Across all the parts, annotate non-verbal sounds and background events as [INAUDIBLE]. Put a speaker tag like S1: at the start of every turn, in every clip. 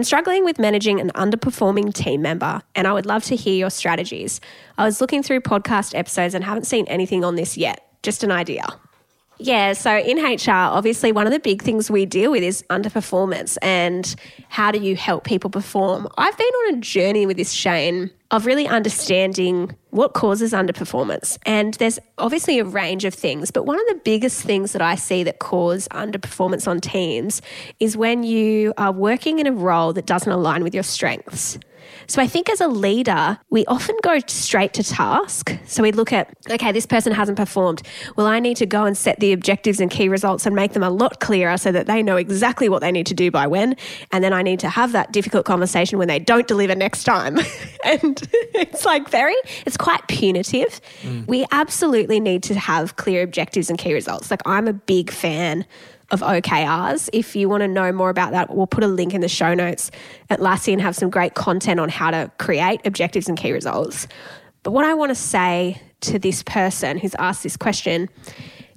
S1: I'm struggling with managing an underperforming team member, and I would love to hear your strategies. I was looking through podcast episodes and haven't seen anything on this yet. Just an idea. Yeah, so in HR, obviously, one of the big things we deal with is underperformance and how do you help people perform. I've been on a journey with this, Shane, of really understanding what causes underperformance. And there's obviously a range of things, but one of the biggest things that I see that cause underperformance on teams is when you are working in a role that doesn't align with your strengths. So I think as a leader, we often go straight to task. So we look at, okay, this person hasn't performed. Well, I need to go and set the objectives and key results and make them a lot clearer so that they know exactly what they need to do by when. And then I need to have that difficult conversation when they don't deliver next time. [LAUGHS] and [LAUGHS] it's like very, it's quite punitive. Mm. We absolutely need to have clear objectives and key results. Like I'm a big fan of OKRs. If you want to know more about that, we'll put a link in the show notes Atlassian have some great content on how to create objectives and key results. But what I want to say to this person who's asked this question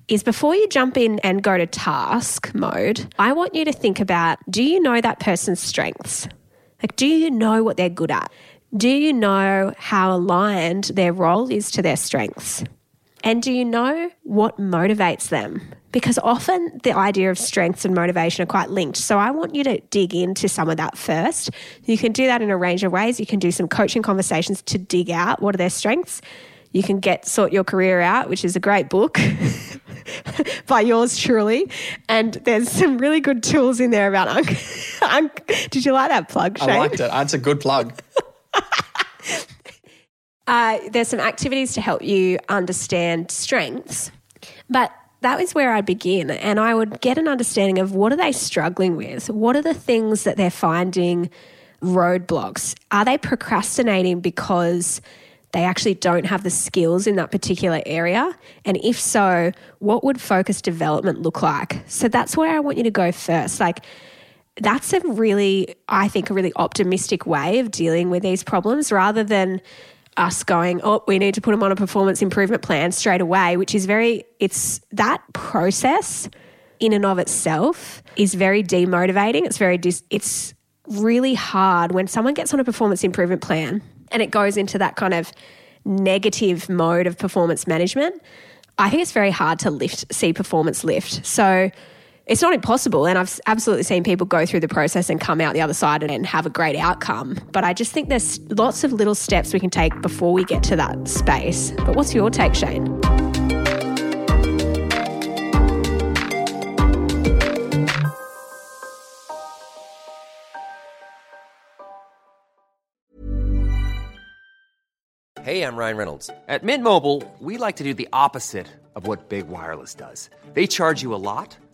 S1: is before you jump in and go to task mode, I want you to think about do you know that person's strengths? Like, do you know what they're good at? Do you know how aligned their role is to their strengths? And do you know what motivates them? Because often the idea of strengths and motivation are quite linked. So I want you to dig into some of that first. You can do that in a range of ways. You can do some coaching conversations to dig out what are their strengths. You can get Sort Your Career Out, which is a great book [LAUGHS] by yours truly. And there's some really good tools in there about Unk. [LAUGHS] Unk. Did you like that plug, Shane?
S2: I liked it. That's a good plug.
S1: Uh, there's some activities to help you understand strengths, but that is where I'd begin. And I would get an understanding of what are they struggling with? What are the things that they're finding roadblocks? Are they procrastinating because they actually don't have the skills in that particular area? And if so, what would focus development look like? So that's where I want you to go first. Like, that's a really, I think, a really optimistic way of dealing with these problems rather than us going, oh, we need to put them on a performance improvement plan straight away, which is very, it's that process in and of itself is very demotivating. It's very, dis, it's really hard when someone gets on a performance improvement plan and it goes into that kind of negative mode of performance management. I think it's very hard to lift, see performance lift. So, it's not impossible. And I've absolutely seen people go through the process and come out the other side and have a great outcome. But I just think there's lots of little steps we can take before we get to that space. But what's your take, Shane?
S3: Hey, I'm Ryan Reynolds. At Mint Mobile, we like to do the opposite of what Big Wireless does. They charge you a lot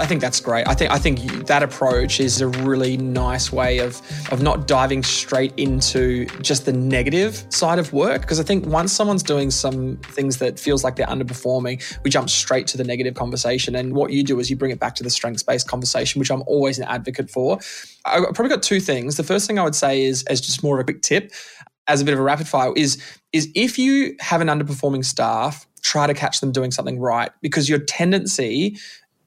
S2: I think that's great. I think I think that approach is a really nice way of of not diving straight into just the negative side of work because I think once someone's doing some things that feels like they're underperforming, we jump straight to the negative conversation and what you do is you bring it back to the strengths-based conversation, which I'm always an advocate for. I've probably got two things. The first thing I would say is as just more of a quick tip as a bit of a rapid fire is is if you have an underperforming staff try to catch them doing something right because your tendency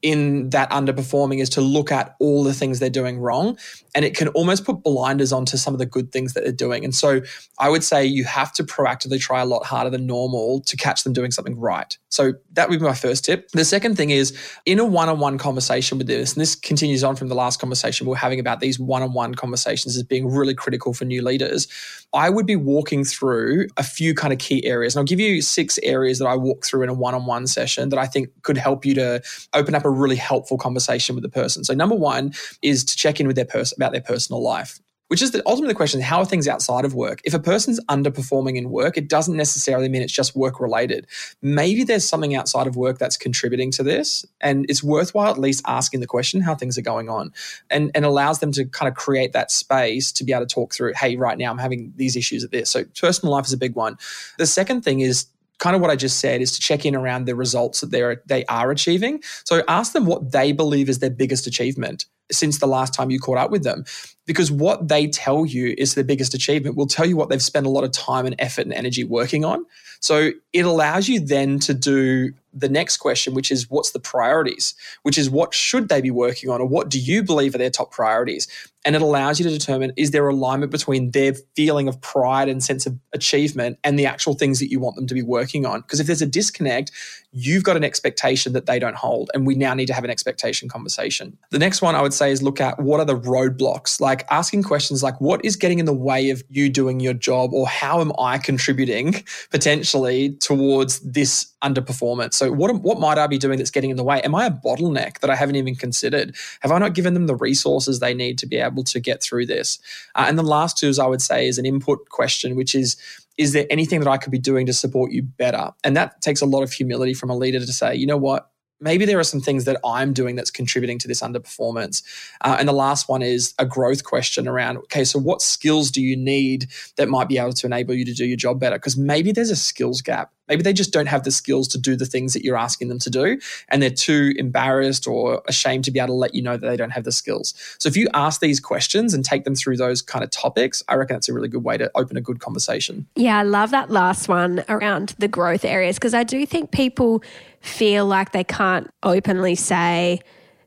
S2: in that underperforming is to look at all the things they're doing wrong. And it can almost put blinders onto some of the good things that they're doing. And so I would say you have to proactively try a lot harder than normal to catch them doing something right. So that would be my first tip. The second thing is in a one on one conversation with this, and this continues on from the last conversation we are having about these one on one conversations as being really critical for new leaders. I would be walking through a few kind of key areas. And I'll give you six areas that I walk through in a one on one session that I think could help you to open up a really helpful conversation with the person. So, number one is to check in with their person about their personal life. which is the ultimately the question how are things outside of work? If a person's underperforming in work, it doesn't necessarily mean it's just work related. Maybe there's something outside of work that's contributing to this. And it's worthwhile at least asking the question how things are going on and, and allows them to kind of create that space to be able to talk through, hey, right now I'm having these issues at this. So personal life is a big one. The second thing is kind of what I just said is to check in around the results that they're they are achieving. So ask them what they believe is their biggest achievement since the last time you caught up with them. Because what they tell you is their biggest achievement will tell you what they've spent a lot of time and effort and energy working on. So it allows you then to do the next question, which is what's the priorities, which is what should they be working on or what do you believe are their top priorities? And it allows you to determine is there alignment between their feeling of pride and sense of achievement and the actual things that you want them to be working on? Because if there's a disconnect, you've got an expectation that they don't hold. And we now need to have an expectation conversation. The next one I would say is look at what are the roadblocks, like asking questions like, what is getting in the way of you doing your job, or how am I contributing potentially towards this underperformance? So, what, what might I be doing that's getting in the way? Am I a bottleneck that I haven't even considered? Have I not given them the resources they need to be able to get through this? Uh, and the last two, I would say, is an input question, which is, is there anything that I could be doing to support you better? And that takes a lot of humility from a leader to say, you know what? Maybe there are some things that I'm doing that's contributing to this underperformance. Uh, and the last one is a growth question around okay, so what skills do you need that might be able to enable you to do your job better? Because maybe there's a skills gap. Maybe they just don't have the skills to do the things that you're asking them to do, and they're too embarrassed or ashamed to be able to let you know that they don't have the skills. So if you ask these questions and take them through those kind of topics, I reckon that's a really good way to open a good conversation.
S1: Yeah, I love that last one around the growth areas because I do think people feel like they can't openly say,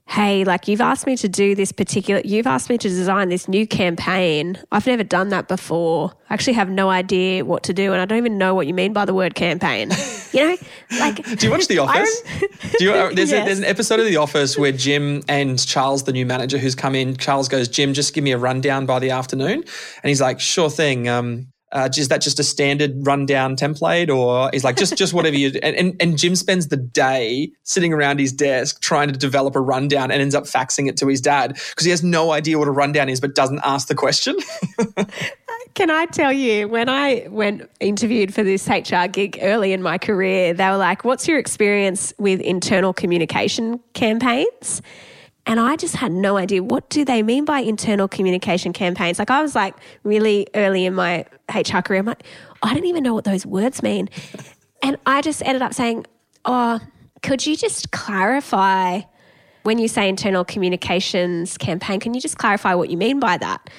S1: hey, like you've asked me to do this particular, you've asked me to design this new campaign. I've never done that before. I actually have no idea what to do, and I don't even know what you mean by the word campaign. [LAUGHS] You know, like.
S2: do you watch The Office? do you, uh, [LAUGHS] there's, yes. a, there's an episode of The Office where Jim and Charles, the new manager who's come in, Charles goes, Jim, just give me a rundown by the afternoon. And he's like, sure thing. Um, uh, is that just a standard rundown template or is like just just whatever you and, and, and Jim spends the day sitting around his desk trying to develop a rundown and ends up faxing it to his dad because he has no idea what a rundown is but doesn't ask the question. [LAUGHS]
S1: Can I tell you, when I went interviewed for this HR gig early in my career, they were like, What's your experience with internal communication campaigns? And I just had no idea what do they mean by internal communication campaigns. Like I was like really early in my HR career, I'm like, I don't even know what those words mean. and I just ended up saying, Oh, could you just clarify when you say internal communications campaign, can you just clarify what you mean by that?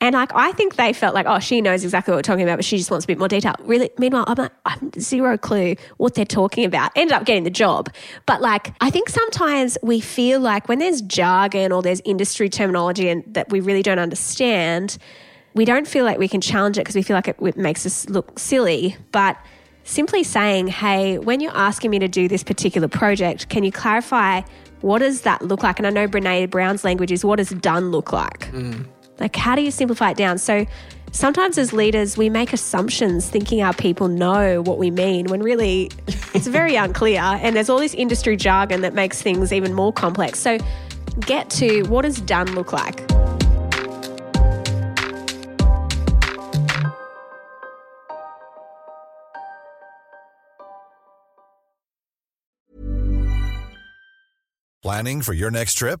S1: And like, I think they felt like, oh, she knows exactly what we're talking about, but she just wants a bit more detail. Really, meanwhile, I'm like, I'm zero clue what they're talking about. Ended up getting the job. But like, I think sometimes we feel like when there's jargon or there's industry terminology and that we really don't understand, we don't feel like we can challenge it because we feel like it, it makes us look silly. But simply saying, hey, when you're asking me to do this particular project, can you clarify what does that look like? And I know Brene Brown's language is what does done look like? Mm. Like, how do you simplify it down? So, sometimes as leaders, we make assumptions thinking our people know what we mean when really it's very [LAUGHS] unclear. And there's all this industry jargon that makes things even more complex. So, get to what does done look like?
S4: Planning for your next trip?